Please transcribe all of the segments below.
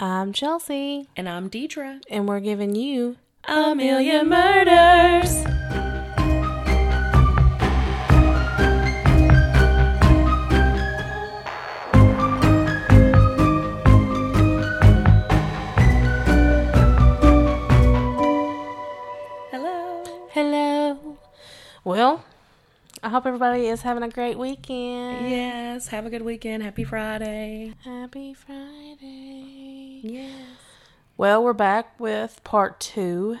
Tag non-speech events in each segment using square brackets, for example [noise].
I'm Chelsea, And I'm Deidre. and we're giving you A million murders. Hello. Hello. Well, I hope everybody is having a great weekend. Yes. Have a good weekend. Happy Friday. Happy Friday. Yes. Well, we're back with part two.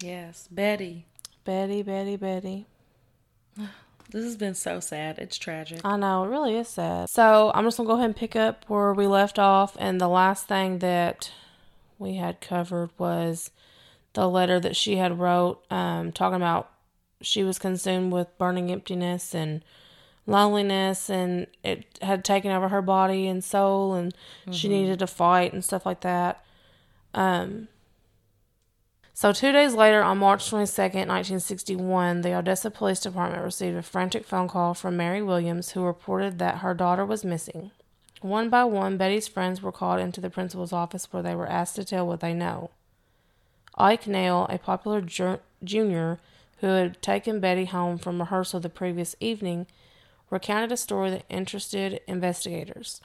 Yes. Betty. Betty, Betty, Betty. [sighs] This has been so sad. It's tragic. I know, it really is sad. So I'm just gonna go ahead and pick up where we left off, and the last thing that we had covered was the letter that she had wrote, um, talking about she was consumed with burning emptiness and loneliness, and it had taken over her body and soul, and she needed to fight and stuff like that. Um, so, two days later, on March 22nd, 1961, the Odessa Police Department received a frantic phone call from Mary Williams, who reported that her daughter was missing. One by one, Betty's friends were called into the principal's office where they were asked to tell what they know. Ike Nail, a popular ju- junior who had taken Betty home from rehearsal the previous evening, recounted a story that interested investigators.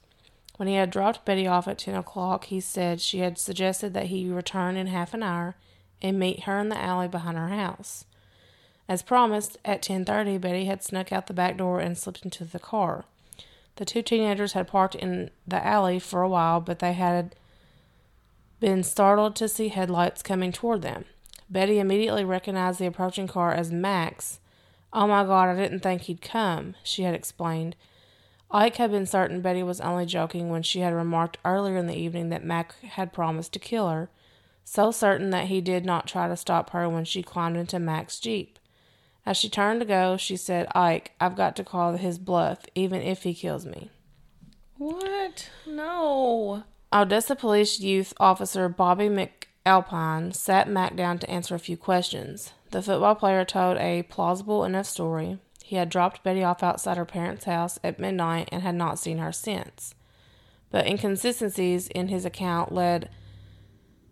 When he had dropped Betty off at 10 o'clock, he said she had suggested that he return in half an hour and meet her in the alley behind her house. As promised, at 10:30, Betty had snuck out the back door and slipped into the car. The two teenagers had parked in the alley for a while, but they had been startled to see headlights coming toward them. Betty immediately recognized the approaching car as Mac's. Oh my god, I didn't think he'd come, she had explained. Ike had been certain Betty was only joking when she had remarked earlier in the evening that Mac had promised to kill her, so certain that he did not try to stop her when she climbed into Mac's Jeep. As she turned to go, she said, Ike, I've got to call his bluff, even if he kills me. What? No. Odessa Police Youth Officer Bobby McAlpine sat Mac down to answer a few questions. The football player told a plausible enough story. He had dropped Betty off outside her parents' house at midnight and had not seen her since. But inconsistencies in his account led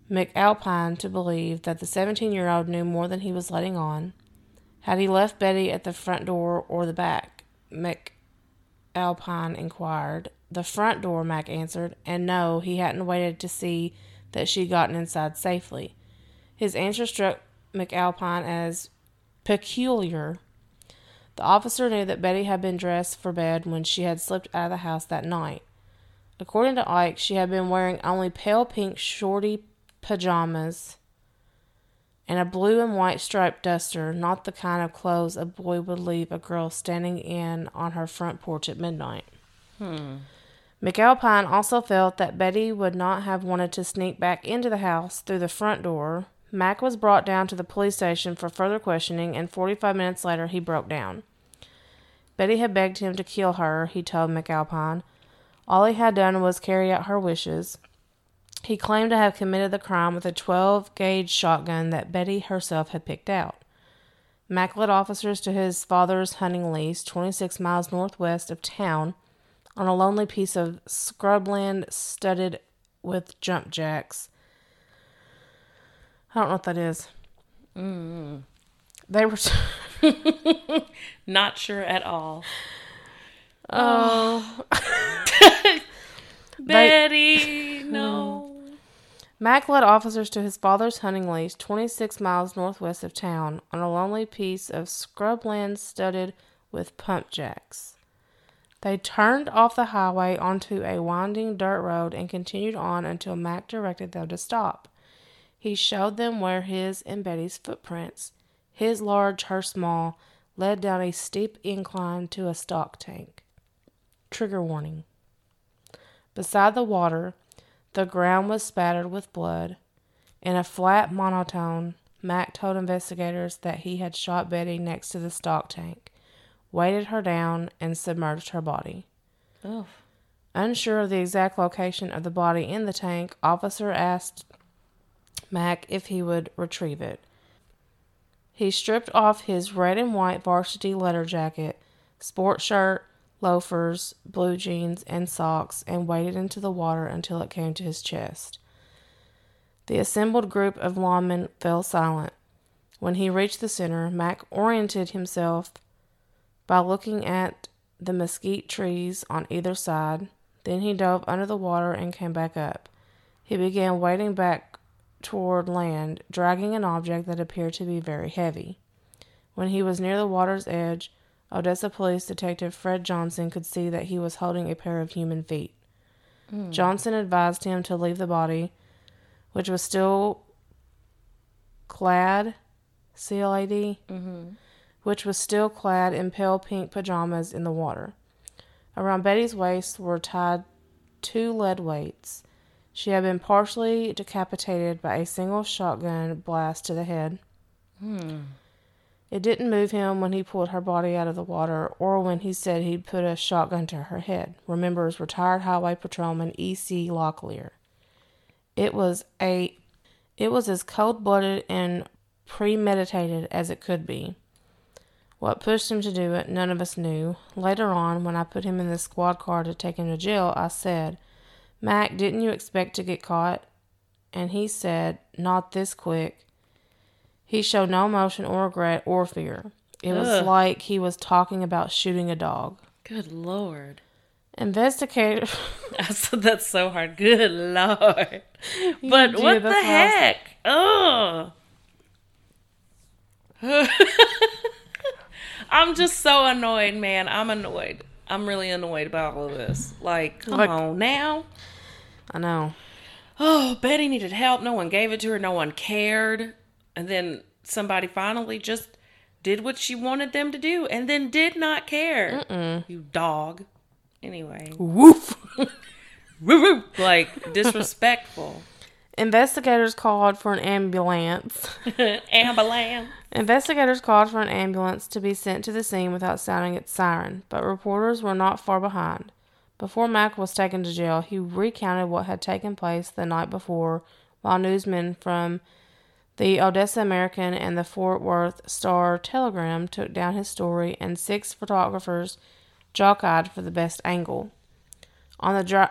McAlpine to believe that the 17 year old knew more than he was letting on. Had he left Betty at the front door or the back? McAlpine inquired. The front door, Mac answered, and no, he hadn't waited to see that she'd gotten inside safely. His answer struck McAlpine as peculiar. The officer knew that Betty had been dressed for bed when she had slipped out of the house that night. According to Ike, she had been wearing only pale pink shorty pajamas and a blue and white striped duster, not the kind of clothes a boy would leave a girl standing in on her front porch at midnight. Hmm. McAlpine also felt that Betty would not have wanted to sneak back into the house through the front door. Mac was brought down to the police station for further questioning, and 45 minutes later he broke down. Betty had begged him to kill her, he told McAlpine. All he had done was carry out her wishes. He claimed to have committed the crime with a 12 gauge shotgun that Betty herself had picked out. Mac led officers to his father's hunting lease, 26 miles northwest of town, on a lonely piece of scrubland studded with jump jacks. I don't know what that is. Mm. They were. [laughs] Not sure at all. Oh. [laughs] Betty, [laughs] no. Mac led officers to his father's hunting lease, 26 miles northwest of town, on a lonely piece of scrubland studded with pump jacks. They turned off the highway onto a winding dirt road and continued on until Mac directed them to stop. He showed them where his and Betty's footprints, his large, her small, led down a steep incline to a stock tank. Trigger warning. Beside the water, the ground was spattered with blood. In a flat monotone, Mac told investigators that he had shot Betty next to the stock tank, weighted her down, and submerged her body. Oh. Unsure of the exact location of the body in the tank, officer asked Mac if he would retrieve it. He stripped off his red and white varsity letter jacket, sport shirt, loafers, blue jeans, and socks and waded into the water until it came to his chest. The assembled group of lawmen fell silent. When he reached the center, Mac oriented himself by looking at the mesquite trees on either side. Then he dove under the water and came back up. He began wading back toward land, dragging an object that appeared to be very heavy. When he was near the water's edge, Odessa Police Detective Fred Johnson could see that he was holding a pair of human feet. Mm. Johnson advised him to leave the body, which was still clad, C L A D, mm-hmm. which was still clad in pale pink pajamas in the water. Around Betty's waist were tied two lead weights. She had been partially decapitated by a single shotgun blast to the head. Hmm. It didn't move him when he pulled her body out of the water or when he said he'd put a shotgun to her head, remembers retired highway patrolman E.C. Locklear. It was a it was as cold-blooded and premeditated as it could be. What pushed him to do it, none of us knew. Later on, when I put him in the squad car to take him to jail, I said, Mac, didn't you expect to get caught? And he said, Not this quick. He showed no emotion or regret or fear. It Ugh. was like he was talking about shooting a dog. Good lord. Investigator. I [laughs] said that's so hard. Good lord. But what the heck? Oh. [laughs] I'm just so annoyed, man. I'm annoyed. I'm really annoyed about all of this. Like, come like, on now. I know. Oh, Betty needed help. No one gave it to her. No one cared. And then somebody finally just did what she wanted them to do and then did not care. Mm-mm. You dog. Anyway. Woof. [laughs] like, disrespectful. Investigators called for an ambulance. [laughs] ambulance. Investigators called for an ambulance to be sent to the scene without sounding its siren, but reporters were not far behind. Before Mac was taken to jail, he recounted what had taken place the night before while newsmen from the Odessa American and the Fort Worth Star Telegram took down his story, and six photographers jockeyed for the best angle. On the drive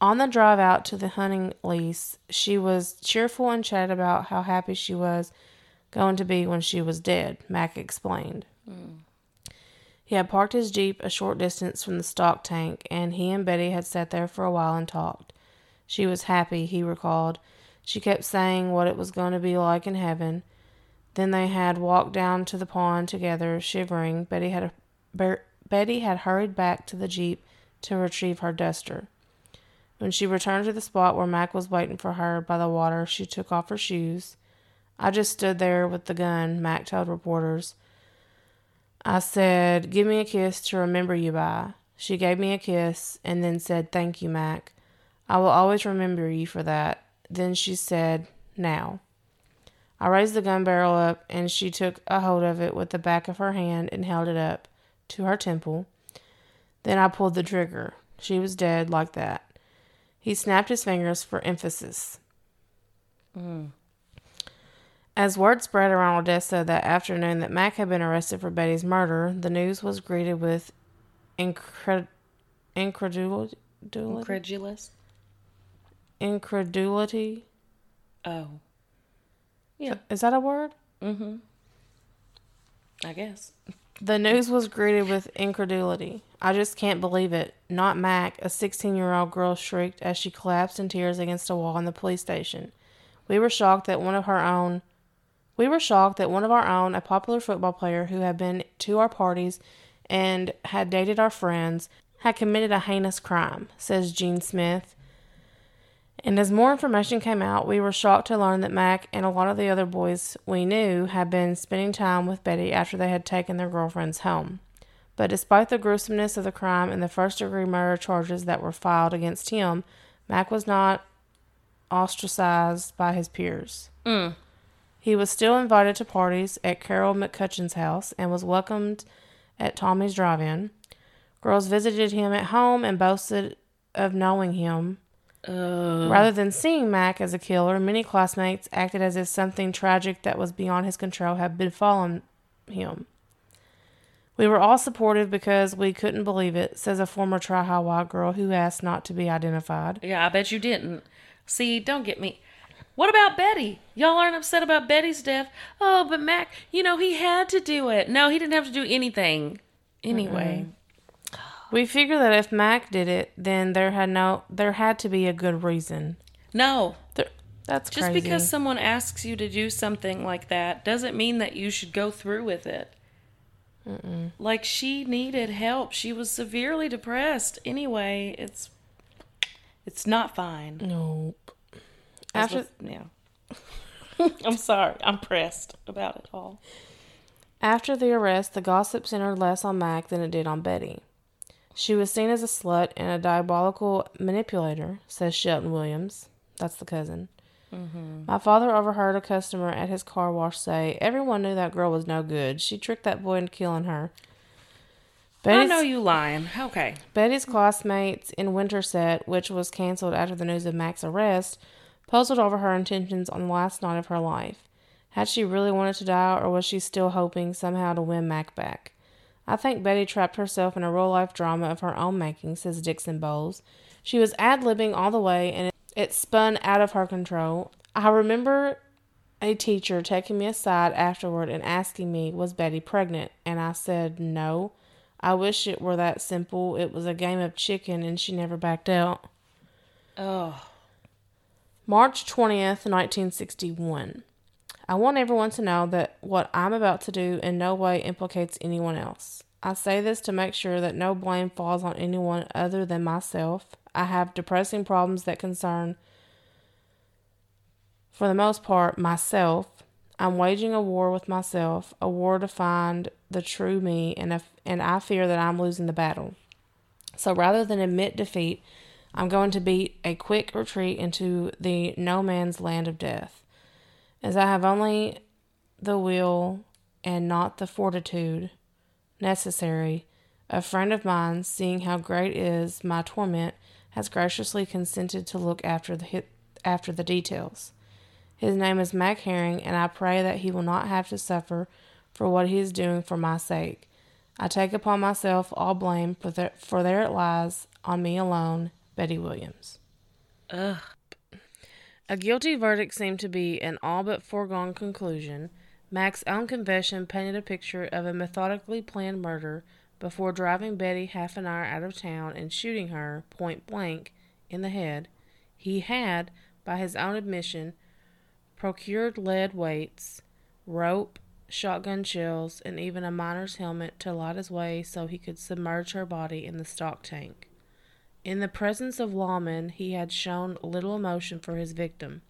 on the drive out to the hunting lease, she was cheerful and chatted about how happy she was going to be when she was dead, Mac explained. Mm. He had parked his Jeep a short distance from the stock tank, and he and Betty had sat there for a while and talked. She was happy, he recalled. She kept saying what it was going to be like in heaven. Then they had walked down to the pond together, shivering. Betty had a, Betty had hurried back to the Jeep to retrieve her duster. When she returned to the spot where Mac was waiting for her by the water, she took off her shoes. I just stood there with the gun, Mac told reporters. I said, Give me a kiss to remember you by. She gave me a kiss and then said, Thank you, Mac. I will always remember you for that. Then she said, Now. I raised the gun barrel up and she took a hold of it with the back of her hand and held it up to her temple. Then I pulled the trigger. She was dead like that. He snapped his fingers for emphasis. Mm. As word spread around Odessa that afternoon that Mac had been arrested for Betty's murder, the news was greeted with incred- incredulity. Incredulous. Incredulity. Oh. Yeah. Is that a word? Mm-hmm. I guess. The news was greeted with incredulity. I just can't believe it. Not Mac, a 16 year old girl shrieked as she collapsed in tears against a wall in the police station. We were shocked that one of her own. We were shocked that one of our own, a popular football player who had been to our parties and had dated our friends, had committed a heinous crime, says Gene Smith, and as more information came out, we were shocked to learn that Mac and a lot of the other boys we knew had been spending time with Betty after they had taken their girlfriends home. But despite the gruesomeness of the crime and the first degree murder charges that were filed against him, Mac was not ostracized by his peers. Mm. He was still invited to parties at Carol McCutcheon's house and was welcomed at Tommy's drive in. Girls visited him at home and boasted of knowing him uh. Rather than seeing Mac as a killer, many classmates acted as if something tragic that was beyond his control had befallen him. We were all supportive because we couldn't believe it, says a former Tri-Hi-Y girl who asked not to be identified. Yeah, I bet you didn't. See, don't get me. What about Betty? Y'all aren't upset about Betty's death. Oh, but Mac, you know, he had to do it. No, he didn't have to do anything. Anyway. We figure that if Mac did it, then there had no there had to be a good reason. No. There, that's Just crazy. because someone asks you to do something like that doesn't mean that you should go through with it. Like she needed help. She was severely depressed. Anyway, it's it's not fine. nope. After with- yeah. [laughs] I'm sorry. I'm pressed about it all. After the arrest, the gossip centered less on Mac than it did on Betty. She was seen as a slut and a diabolical manipulator, says Shelton Williams. That's the cousin. Mm-hmm. My father overheard a customer at his car wash say, Everyone knew that girl was no good. She tricked that boy into killing her. I know you lying. Okay. Betty's classmates in Winterset, which was canceled after the news of Mac's arrest, puzzled over her intentions on the last night of her life. Had she really wanted to die, or was she still hoping somehow to win Mac back? I think Betty trapped herself in a real life drama of her own making, says Dixon Bowles. She was ad libbing all the way, and it, spun out of her control. I remember a teacher taking me aside afterward and asking me, Was Betty pregnant? And I said, No. I wish it were that simple. It was a game of chicken, and she never backed out. Oh. March 20th, 1961. I want everyone to know that what I'm about to do in no way implicates anyone else. I say this to make sure that no blame falls on anyone other than myself. I have depressing problems that concern, for the most part, myself. I'm waging a war with myself, a war to find the true me, and, if, and I fear that I'm losing the battle. So rather than admit defeat, I'm going to beat a quick retreat into the no man's land of death, as I have only the will and not the fortitude necessary. A friend of mine, seeing how great is my torment, has graciously consented to look after the after the details. His name is Mac Herring, and I pray that he will not have to suffer for what he is doing for my sake. I take upon myself all blame, for there, for there it lies on me alone. Betty Williams. Ugh. A guilty verdict seemed to be an all but foregone conclusion. Mac's own confession painted a picture of a methodically planned murder before driving Betty half an hour out of town and shooting her point blank in the head. He had, by his own admission, procured lead weights, rope, shotgun shells, and even a miner's helmet to light his way so he could submerge her body in the stock tank. In the presence of lawmen, he had shown little emotion for his victim.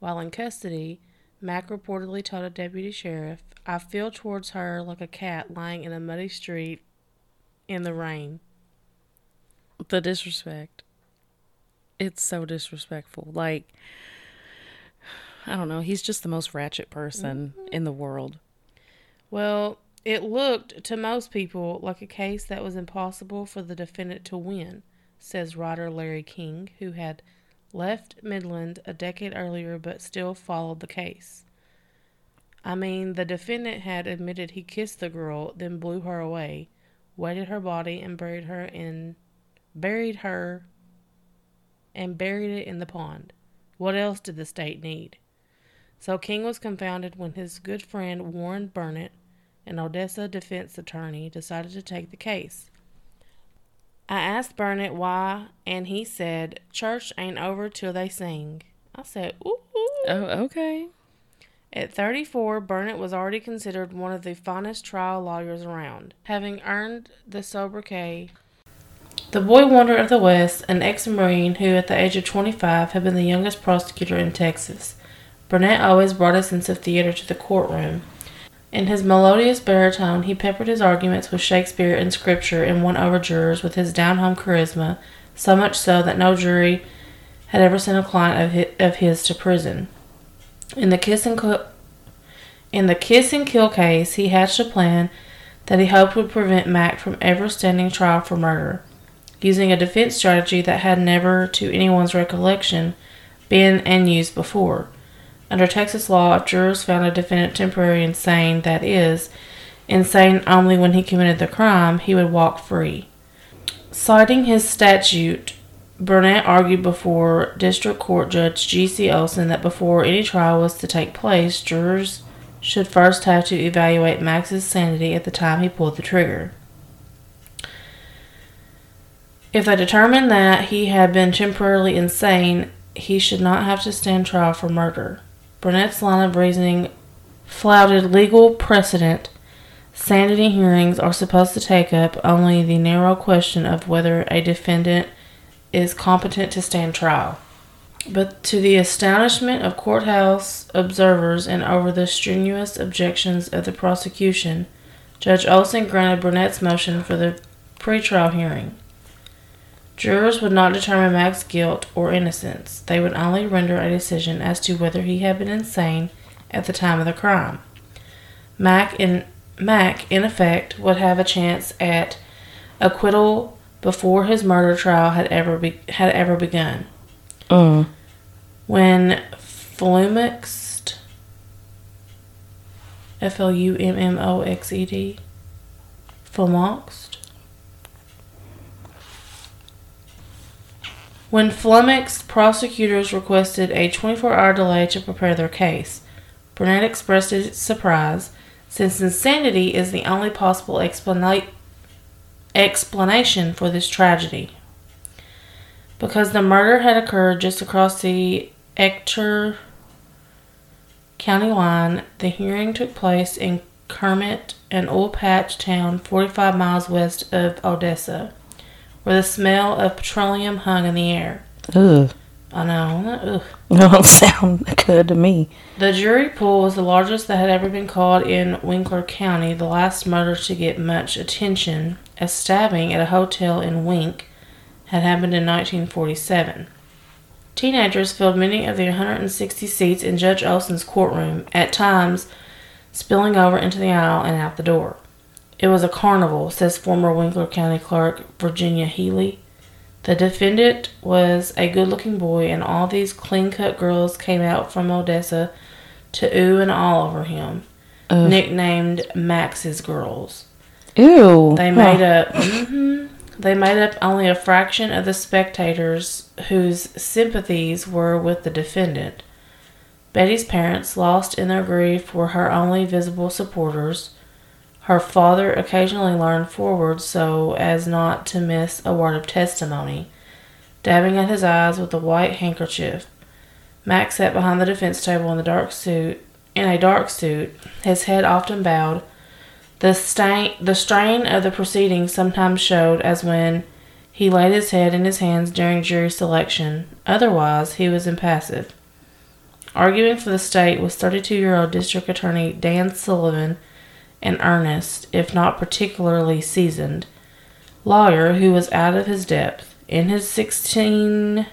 While in custody, Mac reportedly told a deputy sheriff, I feel towards her like a cat lying in a muddy street in the rain. The disrespect. It's so disrespectful. Like, I don't know. He's just the most ratchet person mm-hmm. in the world. Well, it looked to most people like a case that was impossible for the defendant to win, says writer Larry King, who had left Midland a decade earlier but still followed the case. I mean, the defendant had admitted he kissed the girl, then blew her away, weighted her body and buried her in buried her and buried it in the pond. What else did the state need? So King was confounded when his good friend Warren Burnett, an Odessa defense attorney, decided to take the case. I asked Burnett why, and he said, Church ain't over till they sing. I said, Ooh. Oh, okay. At 34, Burnett was already considered one of the finest trial lawyers around, having earned the sobriquet the Boy Wonder of the West, an ex Marine who, at the age of 25, had been the youngest prosecutor in Texas. Burnett always brought a sense of theater to the courtroom. In his melodious baritone, he peppered his arguments with Shakespeare and Scripture and won over jurors with his down home charisma, so much so that no jury had ever sent a client of his, to prison. In the kiss and kill, in the kiss and kill case, he hatched a plan that he hoped would prevent Mac from ever standing trial for murder, using a defense strategy that had never, to anyone's recollection, been and used before. Under Texas law, jurors found a defendant temporarily insane, that is, insane only when he committed the crime, he would walk free. Citing his statute, Burnett argued before District Court Judge G.C. Olson that before any trial was to take place, jurors should first have to evaluate Mac's sanity at the time he pulled the trigger. If they determined that he had been temporarily insane, he should not have to stand trial for murder. Burnett's line of reasoning flouted legal precedent. Sanity hearings are supposed to take up only the narrow question of whether a defendant is competent to stand trial. But to the astonishment of courthouse observers and over the strenuous objections of the prosecution, Judge Olson granted Burnett's motion for the pretrial hearing. Jurors would not determine Mac's guilt or innocence. They would only render a decision as to whether he had been insane at the time of the crime. Mac in Mac, in effect, would have a chance at acquittal before his murder trial had ever be, had ever begun. Mm. When flummoxed, F L U M M O X E D, flummoxed. When flummoxed, prosecutors requested a 24 hour delay to prepare their case. Burnett expressed his surprise, since insanity is the only possible explana- explanation for this tragedy. Because the murder had occurred just across the Ector County line, the hearing took place in Kermit, an oil patch town 45 miles west of Odessa, where the smell of petroleum hung in the air. Ugh. I know. Ugh. [laughs] Don't sound good to me. The jury pool was the largest that had ever been called in Winkler County, the last murder to get much attention. A stabbing at a hotel in Wink had happened in 1947. Teenagers filled many of the 160 seats in Judge Olson's courtroom, at times spilling over into the aisle and out the door. It was a carnival, says former Winkler County Clerk Virginia Healy. The defendant was a good looking boy, and all these clean cut girls came out from Odessa to ooh and all over him, Ugh. nicknamed Mac's Girls. Ew. They made up. mhm, they made up only a fraction of the spectators whose sympathies were with the defendant. Betty's parents, lost in their grief, were her only visible supporters. Her father occasionally leaned forward so as not to miss a word of testimony, dabbing at his eyes with a white handkerchief. Mac sat behind the defense table in the dark suit, in a dark suit, his head often bowed. The stain, the strain of the proceedings sometimes showed as when he laid his head in his hands during jury selection. Otherwise, he was impassive. Arguing for the state was 32-year-old District Attorney Dan Sullivan, an earnest, if not particularly seasoned, lawyer who was out of his depth. In his 16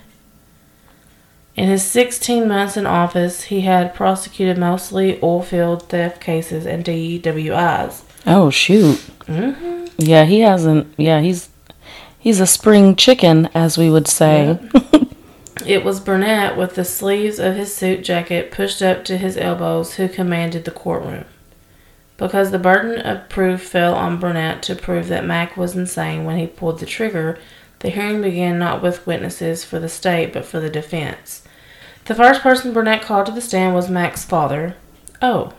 in his 16 months in office, he had prosecuted mostly oil field theft cases and DWIs. Oh shoot. hmm Yeah, he hasn't. Yeah, he's he's a spring chicken, as we would say. [laughs] It was Burnett with the sleeves of his suit jacket pushed up to his elbows who commanded the courtroom. Because the burden of proof fell on Burnett to prove that Mac was insane when he pulled the trigger, the hearing began not with witnesses for the state but for the defense. The first person Burnett called to the stand was Mac's father, O.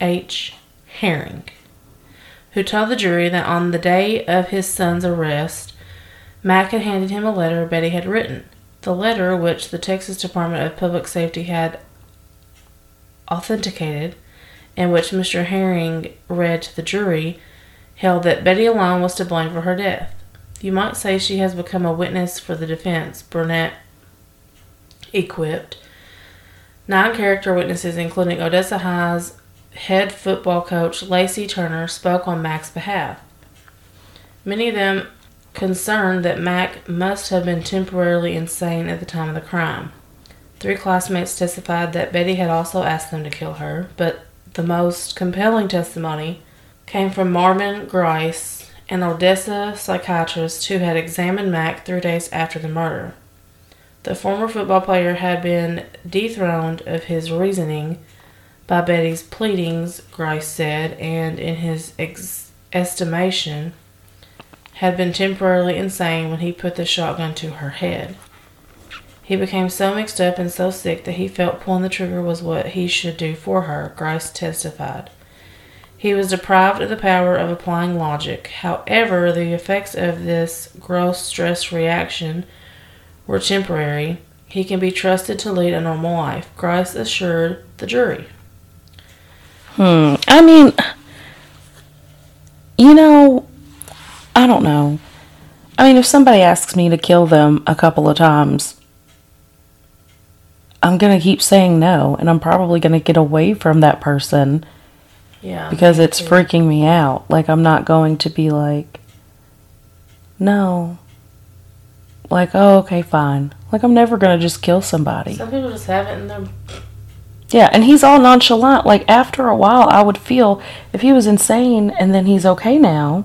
H. Herring, who told the jury that on the day of his son's arrest, Mac had handed him a letter Betty had written. The letter, which the Texas Department of Public Safety had authenticated, and which Mr. Herring read to the jury, held that Betty alone was to blame for her death. You might say she has become a witness for the defense, Burnett equipped. Nine character witnesses, including Odessa High's head football coach Lacey Turner, spoke on Mac's behalf. Many of them concerned that Mac must have been temporarily insane at the time of the crime. Three classmates testified that Betty had also asked them to kill her, but the most compelling testimony came from Marvin Grice, an Odessa psychiatrist who had examined Mac three days after the murder. The former football player had been dethroned of his reasoning by Betty's pleadings, Grice said, and in his ex- estimation, had been temporarily insane when he put the shotgun to her head. He became so mixed up and so sick that he felt pulling the trigger was what he should do for her, Grice testified. He was deprived of the power of applying logic. However, the effects of this gross stress reaction were temporary. He can be trusted to lead a normal life, Grice assured the jury. Hmm. I mean, you know, I don't know. I mean, if somebody asks me to kill them a couple of times, I'm going to keep saying no, and I'm probably going to get away from that person Yeah. because it's too. freaking me out. Like, I'm not going to be like, no. Like, oh, okay, fine. Like, I'm never going to just kill somebody. Some people just have it in their. Yeah, and he's all nonchalant. Like, after a while, I would feel if he was insane and then he's okay now,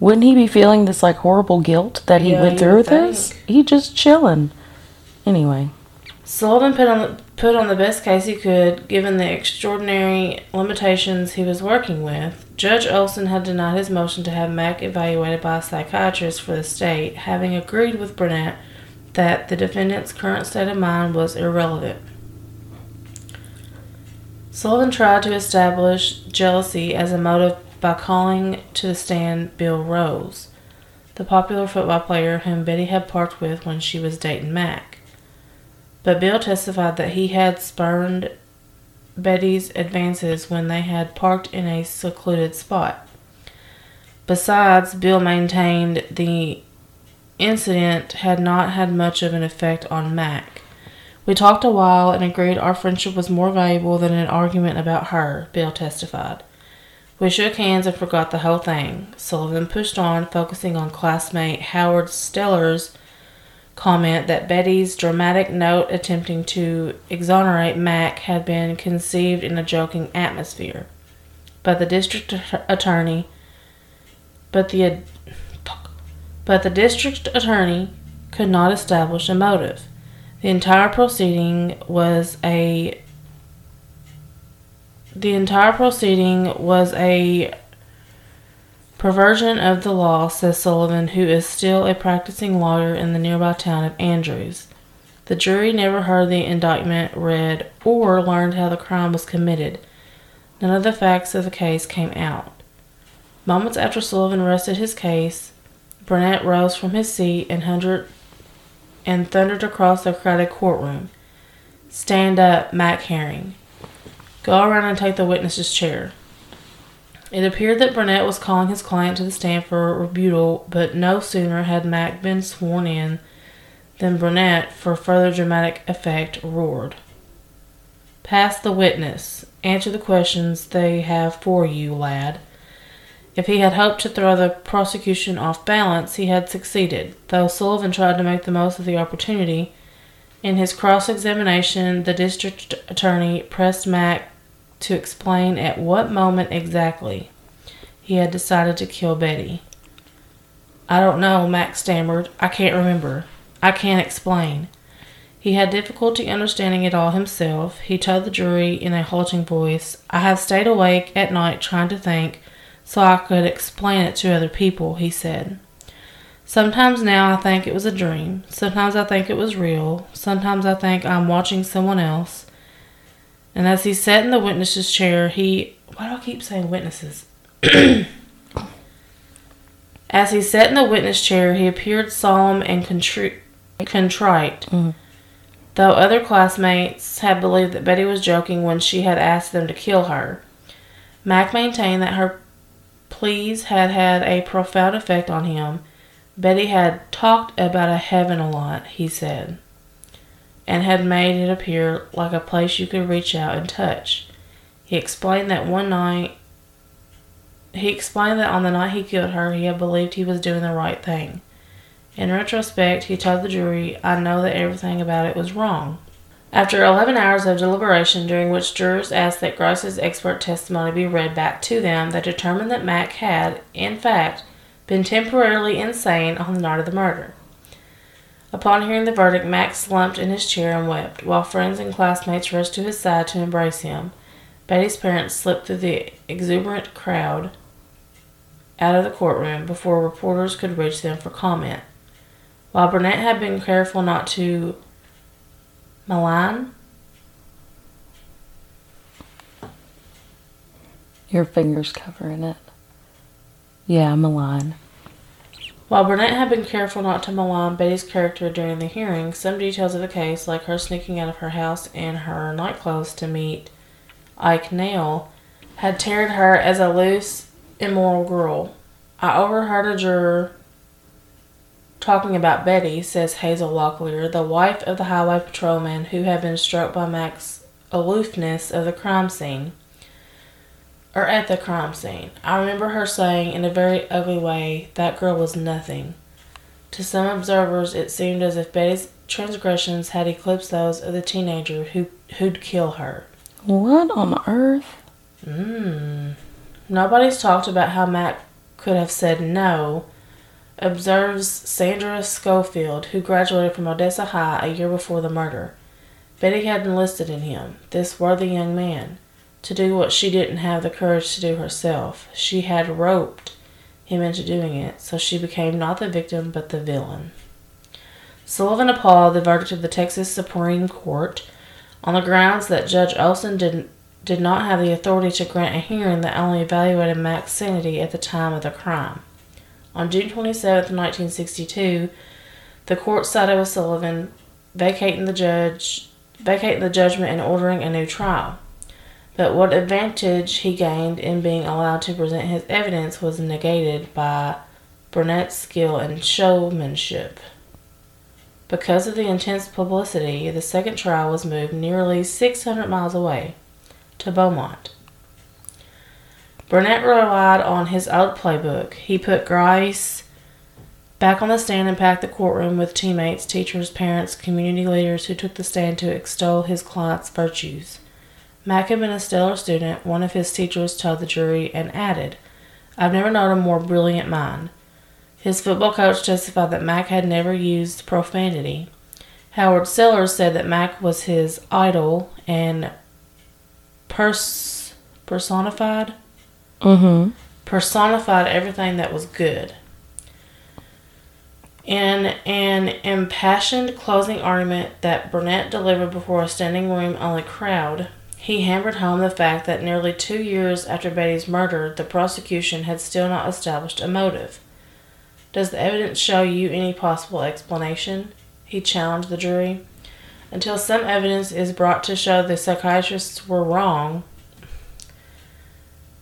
wouldn't he be feeling this, like, horrible guilt that he Yeah, went through with this? He just chilling. Anyway. Sullivan put on the, put on the best case he could, given the extraordinary limitations he was working with. Judge Olson had denied his motion to have Mack evaluated by a psychiatrist for the state, having agreed with Burnett that the defendant's current state of mind was irrelevant. Sullivan tried to establish jealousy as a motive by calling to the stand Bill Rose, the popular football player whom Betty had parked with when she was dating Mack. But Bill testified that he had spurned Betty's advances when they had parked in a secluded spot. Besides, Bill maintained the incident had not had much of an effect on Mac. We talked a while and agreed our friendship was more valuable than an argument about her, Bill testified. We shook hands and forgot the whole thing. Sullivan pushed on, focusing on classmate Howard Steller's comment that Betty's dramatic note attempting to exonerate Mac had been conceived in a joking atmosphere. But the district attorney, but the but the district attorney could not establish a motive. The entire proceeding was a the entire proceeding was a perversion of the law, says Sullivan, who is still a practicing lawyer in the nearby town of Andrews. The jury never heard the indictment read or learned how the crime was committed. None of the facts of the case came out. Moments after Sullivan rested his case, Burnett rose from his seat and hundred and thundered across the crowded courtroom. Stand up, Mac Herring. Go around and take the witness's chair. It appeared that Burnett was calling his client to the stand for rebuttal, but no sooner had Mac been sworn in than Burnett, for further dramatic effect, roared. Pass the witness. Answer the questions they have for you, lad. If he had hoped to throw the prosecution off balance, he had succeeded, though Sullivan tried to make the most of the opportunity. In his cross examination, the district attorney pressed Mac to explain at what moment exactly he had decided to kill Betty. I don't know, Mac stammered. I can't remember. I can't explain. He had difficulty understanding it all himself. He told the jury in a halting voice, I have stayed awake at night trying to think so I could explain it to other people, he said. Sometimes now I think it was a dream. Sometimes I think it was real. Sometimes I think I'm watching someone else. And as he sat in the witness's chair, he. Why do I keep saying witnesses? [coughs] as he sat in the witness chair, he appeared solemn and contri- contrite. Mm-hmm. Though other classmates had believed that Betty was joking when she had asked them to kill her, Mac maintained that her pleas had had a profound effect on him. Betty had talked about a heaven a lot, he said, and had made it appear like a place you could reach out and touch. He explained that one night he explained that on the night he killed her, he had believed he was doing the right thing. In retrospect, he told the jury, I know that everything about it was wrong. After 11 hours of deliberation, during which jurors asked that Grice's expert testimony be read back to them, they determined that Mac had, in fact, been temporarily insane on the night of the murder. Upon hearing the verdict, Mac slumped in his chair and wept, while friends and classmates rushed to his side to embrace him. Betty's parents slipped through the exuberant crowd out of the courtroom before reporters could reach them for comment. While Burnett had been careful not to malign, Your fingers covering it. Yeah, malign. While Burnett had been careful not to malign Betty's character during the hearing, some details of the case, like her sneaking out of her house in her nightclothes to meet Ike Nail, had tarred her as a loose, immoral girl. I overheard a juror talking about Betty, says Hazel Locklear, the wife of the highway patrolman who had been struck by Mac's aloofness of the crime scene or at the crime scene. I remember her saying in a very ugly way, that girl was nothing. To some observers, it seemed as if Betty's transgressions had eclipsed those of the teenager who, who'd kill her. What on earth? Mmm. Nobody's talked about how Mac could have said no, observes Sandra Scofield, who graduated from Odessa High a year before the murder. Betty had enlisted in him, this worthy young man to do what she didn't have the courage to do herself. She had roped him into doing it, so she became not the victim but the villain. Sullivan appalled the verdict of the Texas Supreme Court on the grounds that Judge Olson did, did not have the authority to grant a hearing that only evaluated Mac's sanity at the time of the crime. On June 27, 1962, the court sided with Sullivan, vacating the judge vacating the judgment and ordering a new trial. But what advantage he gained in being allowed to present his evidence was negated by Burnett's skill and showmanship. Because of the intense publicity, the second trial was moved nearly 600 miles away to Beaumont. Burnett relied on his old playbook. He put Grice back on the stand and packed the courtroom with teammates, teachers, parents, community leaders who took the stand to extol his client's virtues. Mac had been a stellar student, one of his teachers told the jury, and added, I've never known a more brilliant mind. His football coach testified that Mac had never used profanity. Howard Sellers said that Mac was his idol and pers- personified Mm-hmm. personified everything that was good. In an impassioned closing argument that Burnett delivered before a standing room only crowd, he hammered home the fact that nearly two years after Betty's murder, the prosecution had still not established a motive. Does the evidence show you any possible explanation? He challenged the jury. Until some evidence is brought to show the psychiatrists were wrong,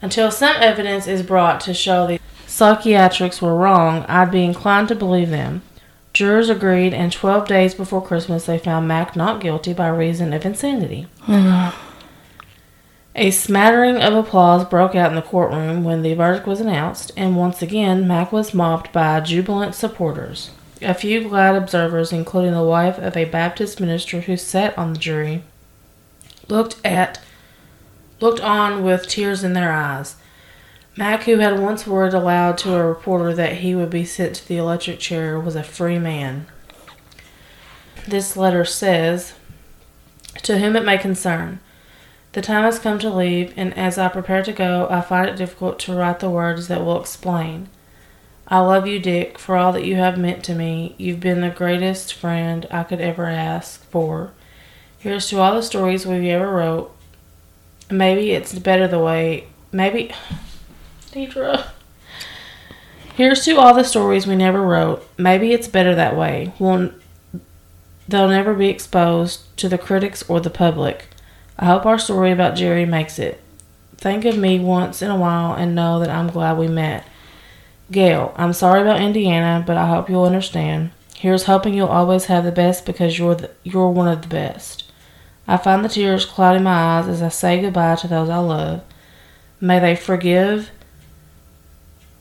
until some evidence is brought to show the psychiatrists were wrong, I'd be inclined to believe them. Jurors agreed, and 12 days before Christmas, they found Mac not guilty by reason of insanity. [sighs] A smattering of applause broke out in the courtroom when the verdict was announced, and once again Mac was mobbed by jubilant supporters. A few glad observers, including the wife of a Baptist minister who sat on the jury, looked at looked on with tears in their eyes. Mac, who had once worried aloud to a reporter that he would be sent to the electric chair, was a free man. This letter says, To whom it may concern, the time has come to leave, and as I prepare to go, I find it difficult to write the words that will explain. I love you, Dick, for all that you have meant to me. You've been the greatest friend I could ever ask for. Here's to all the stories we've ever wrote. Maybe it's better the way. Maybe. [sighs] Deidre. Here's to all the stories we never wrote. Maybe it's better that way. We'll, they'll never be exposed to the critics or the public. I hope our story about Jerry makes it. Think of me once in a while and know that I'm glad we met. Gail, I'm sorry about Indiana, but I hope you'll understand. Here's hoping you'll always have the best because you're the, you're one of the best. I find the tears clouding my eyes as I say goodbye to those I love. May they forgive.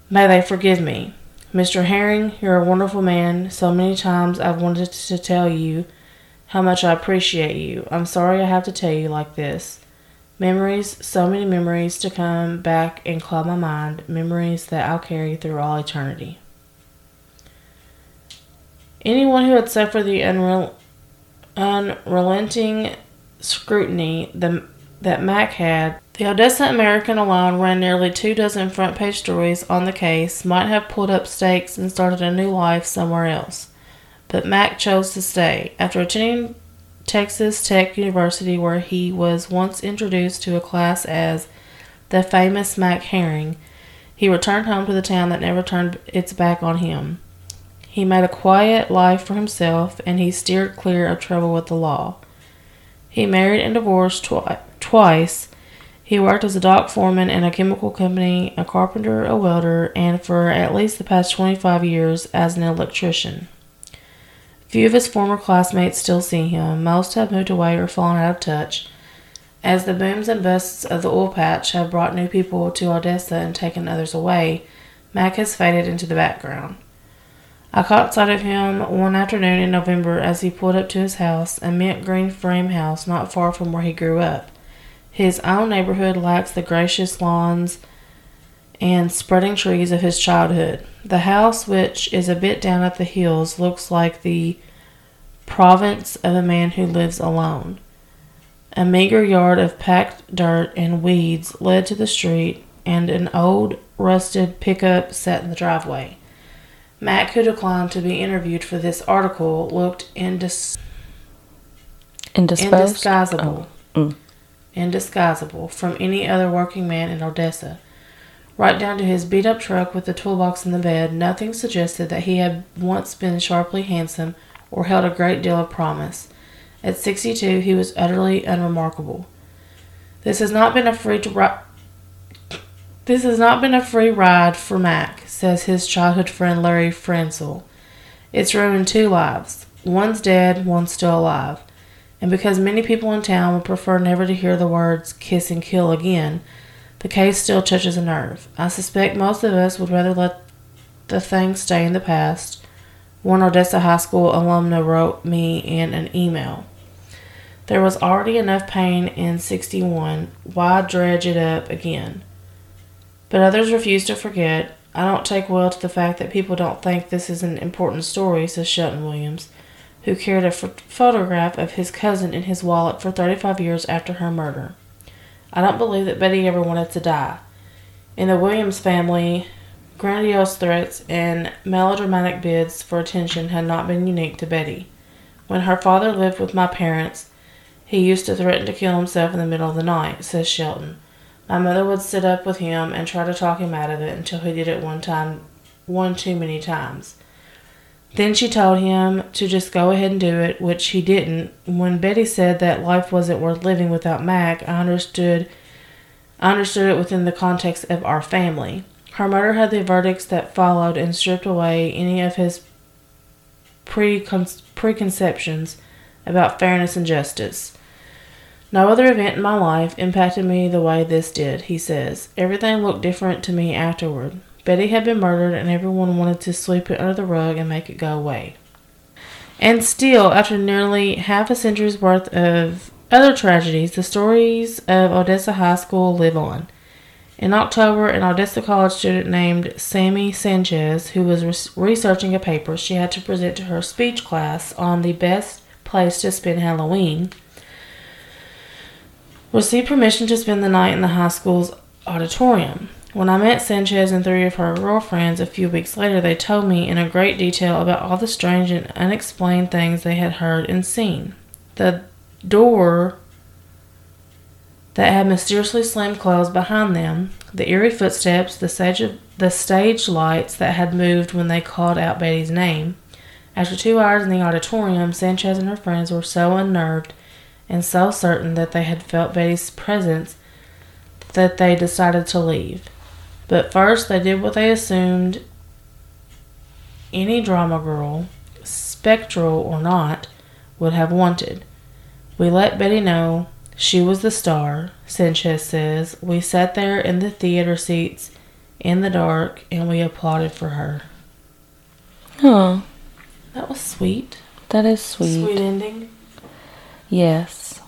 May they forgive me. Mr. Herring, you're a wonderful man. So many times I've wanted to tell you how much I appreciate you. I'm sorry I have to tell you like this. Memories, so many memories to come back and cloud my mind, memories that I'll carry through all eternity. Anyone who had suffered the unrel- unrelenting scrutiny the that Mac had. The Odessa American alone ran nearly two dozen front page stories on the case, might have pulled up stakes and started a new life somewhere else. But Mac chose to stay. After attending Texas Tech University, where he was once introduced to a class as the famous Mac Herring, he returned home to the town that never turned its back on him. He made a quiet life for himself, and he steered clear of trouble with the law. He married and divorced twi- twice. He worked as a dock foreman in a chemical company, a carpenter, a welder, and for at least the past 25 years as an electrician. Few of his former classmates still see him. Most have moved away or fallen out of touch. As the booms and busts of the oil patch have brought new people to Odessa and taken others away, Mac has faded into the background. I caught sight of him one afternoon in November as he pulled up to his house, a mint green frame house not far from where he grew up. His own neighborhood lacks the gracious lawns and spreading trees of his childhood. The house, which is a bit down at the hills, looks like the province of a man who lives alone. A meager yard of packed dirt and weeds led to the street, and an old rusted pickup sat in the driveway. Mac, who declined to be interviewed for this article, looked indis- Indisposed? indisguisable. Oh, mm. Indisguisable from any other working man in Odessa. Right down to his beat up truck with the toolbox in the bed, nothing suggested that he had once been sharply handsome or held a great deal of promise. At 62, he was utterly unremarkable. This has not been a free ri- This has not been a free ride for Mac, says his childhood friend Larry Frenzel. It's ruined two lives. One's dead, one's still alive. And because many people in town would prefer never to hear the words kiss and kill again, the case still touches a nerve. I suspect most of us would rather let the thing stay in the past. One Odessa High School alumna wrote me in an email. There was already enough pain in 61. Why dredge it up again? But others refuse to forget. I don't take well to the fact that people don't think this is an important story, says Shelton Williams, who carried a photograph of his cousin in his wallet for 35 years after her murder. I don't believe that Betty ever wanted to die. In the Williams family, grandiose threats and melodramatic bids for attention had not been unique to Betty. When her father lived with my parents, he used to threaten to kill himself in the middle of the night, says Shelton. My mother would sit up with him and try to talk him out of it until he did it one time, one too many times. Then she told him to just go ahead and do it, which he didn't. When Betty said that life wasn't worth living without Mac, I understood I understood it within the context of our family. Her murder had the verdicts that followed and stripped away any of his precon- preconceptions about fairness and justice. No other event in my life impacted me the way this did, he says. Everything looked different to me afterward. Betty had been murdered, and everyone wanted to sweep it under the rug and make it go away. And still, after nearly half a century's worth of other tragedies, the stories of Odessa High School live on. In October, an Odessa College student named Sammy Sanchez, who was res- researching a paper she had to present to her speech class on the best place to spend Halloween, received permission to spend the night in the high school's auditorium. When I met Sanchez and three of her girlfriends a few weeks later, they told me in a great detail about all the strange and unexplained things they had heard and seen. The door that had mysteriously slammed closed behind them, the eerie footsteps, the stage, the stage lights that had moved when they called out Betty's name. After two hours in the auditorium, Sanchez and her friends were so unnerved and so certain that they had felt Betty's presence that they decided to leave. But first, they did what they assumed any drama girl, spectral or not, would have wanted. We let Betty know she was the star, Sanchez says. We sat there in the theater seats in the dark and we applauded for her. Huh. That was sweet. That is sweet. Sweet ending. Yes.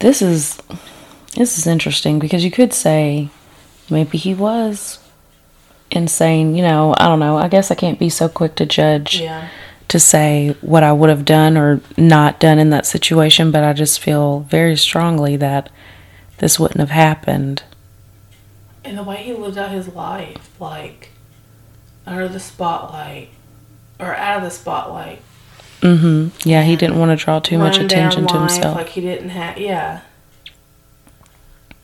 This is this is interesting because you could say maybe he was insane, you know, I don't know. I guess I can't be so quick to judge Yeah. to say what I would have done or not done in that situation, but I just feel very strongly that this wouldn't have happened. And the way he lived out his life, like under the spotlight or out of the spotlight. Mm-hmm. Yeah, he didn't want to draw too much attention to himself. Like he didn't have, yeah.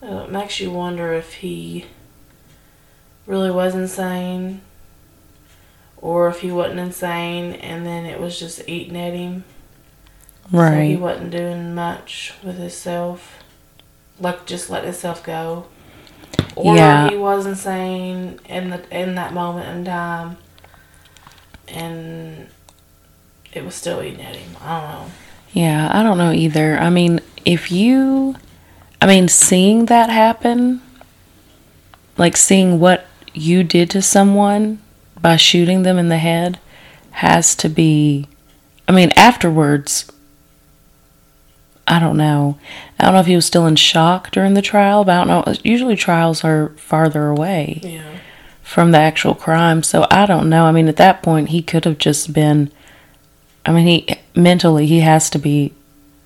It makes you wonder if he really was insane, or if he wasn't insane and then it was just eating at him. So he wasn't doing much with himself, like just let himself go. Or Yeah. he was insane in the in that moment in time, and it was still eating at him. I don't know. Yeah, I don't know either. I mean, if you, I mean, seeing that happen, like seeing what you did to someone by shooting them in the head, has to be, I mean, afterwards, I don't know. I don't know if he was still in shock during the trial, but I don't know. Usually trials are farther away Yeah. from the actual crime. So I don't know. I mean, at that point, he could have just been. I mean, he mentally he has to be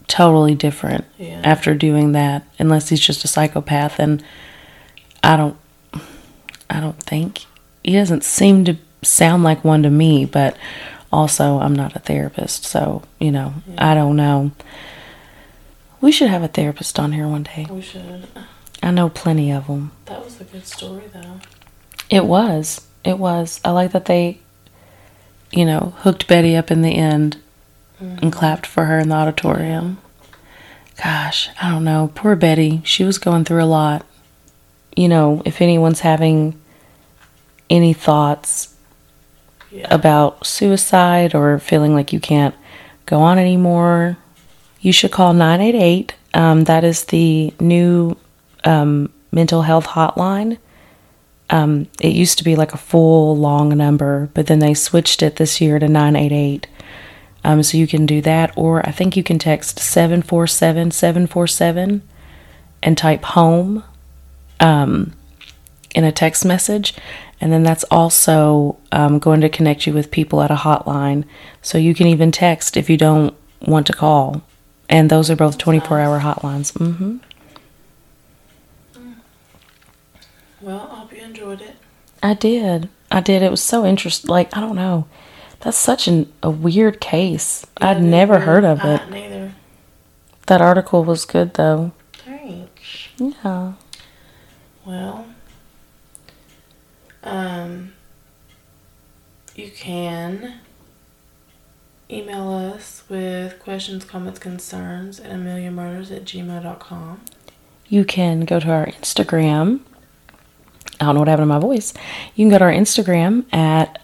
totally different Yeah. after doing that, unless he's just a psychopath. And I don't, I don't think he doesn't seem to sound like one to me. But also, I'm not a therapist, so you know, I don't know. We should have a therapist on here one day. We should. I know plenty of them. That was a good story, though. It was. It was. I like that they, you know, hooked Betty up in the end mm-hmm. and clapped for her in the auditorium. Gosh, I don't know. Poor Betty. She was going through a lot. You know, if anyone's having any thoughts Yeah. about suicide or feeling like you can't go on anymore, you should call 988. Um, that is the new um, mental health hotline. Um, it used to be like a full long number, but then they switched it this year to 988. Um, so you can do that, or I think you can text 747 747 and type home um, in a text message. And then that's also um, going to connect you with people at a hotline. So you can even text if you don't want to call. And those are both 24 hour hotlines. hmm Well, I hope you enjoyed it. I did. I did. It was so interesting. Like, I don't know. That's such an, a weird case. I'd Yeah, never me heard of it. I, neither. That article was good, though. Thanks. Yeah. Well, um, you can email us with questions, comments, concerns at a million murders at gmail.com. You can go to our Instagram. I don't know what happened to my voice. You can go to our Instagram at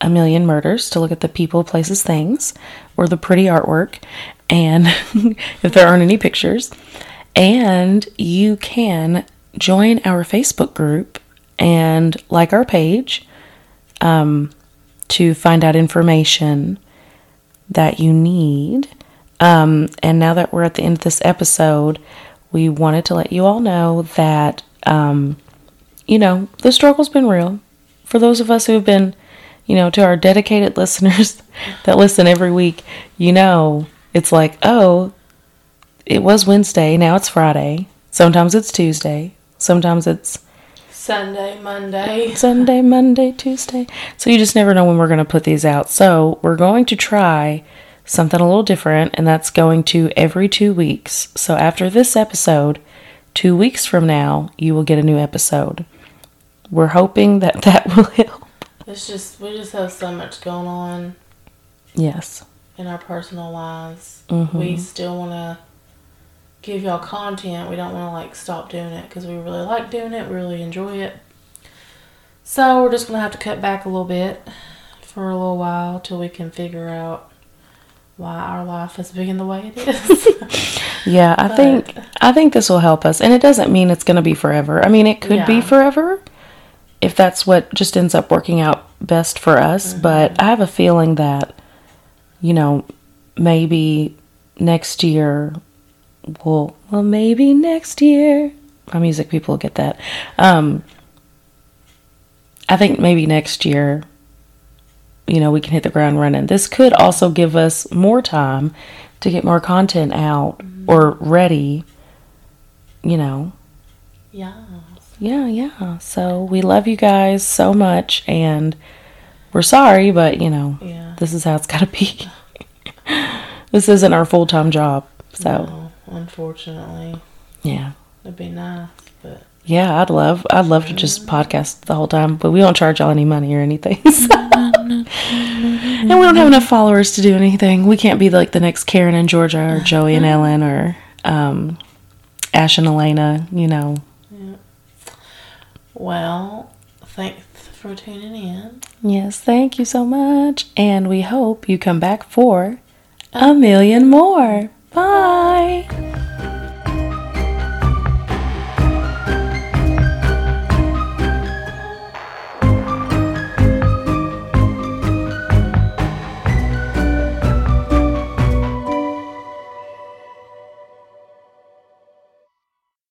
a million murders to look at the people, places, things, or the pretty artwork, and [laughs] if there aren't any pictures. And you can join our Facebook group and like our page um, to find out information that you need. Um, and now that we're at the end of this episode, we wanted to let you all know that, um, you know, the struggle's been real. For those of us who have been, you know, to our dedicated [laughs] listeners that listen every week, you know, it's like, oh, it was Wednesday, now it's Friday. Sometimes it's Tuesday. Sometimes it's Sunday, Monday. Sunday, Monday, Tuesday. So you just never know when we're going to put these out. So we're going to try something a little different, and that's going to every two weeks. So after this episode, two weeks from now, you will get a new episode. We're hoping that [laughs] that will help. It's just, we just have so much going on Yes. in our personal lives. Mhm. We still want to give y'all content. We don't want to like stop doing it because we really like doing it. We really enjoy it. So we're just gonna have to cut back a little bit for a little while till we can figure out why our life is being the way it is. [laughs] [laughs] Yeah, I think I think this will help us, and it doesn't mean it's going to be forever. I mean, it could be forever if that's what just ends up working out best for us. Mm-hmm. But I have a feeling that, you know, maybe next year we'll well maybe next year. My music people get that. Um, I think maybe next year, you know, we can hit the ground running. This could also give us more time to get more content out or ready, you know. Yeah. Yeah, yeah. So we love you guys so much and we're sorry, but you know, Yeah. this is how it's got to be. [laughs] this isn't our full time job. So, No, unfortunately, yeah. it'd be nice, but Yeah, I'd love I'd love to just podcast the whole time, but we don't charge y'all any money or anything. [laughs] so- and we don't have enough followers to do anything. We can't be like the next Karen and Georgia or Joey and Ellen or um, Ash and Alaina, you know. Yeah. well, thanks for tuning in. Yes, thank you so much. And we hope you come back for a million more. Bye.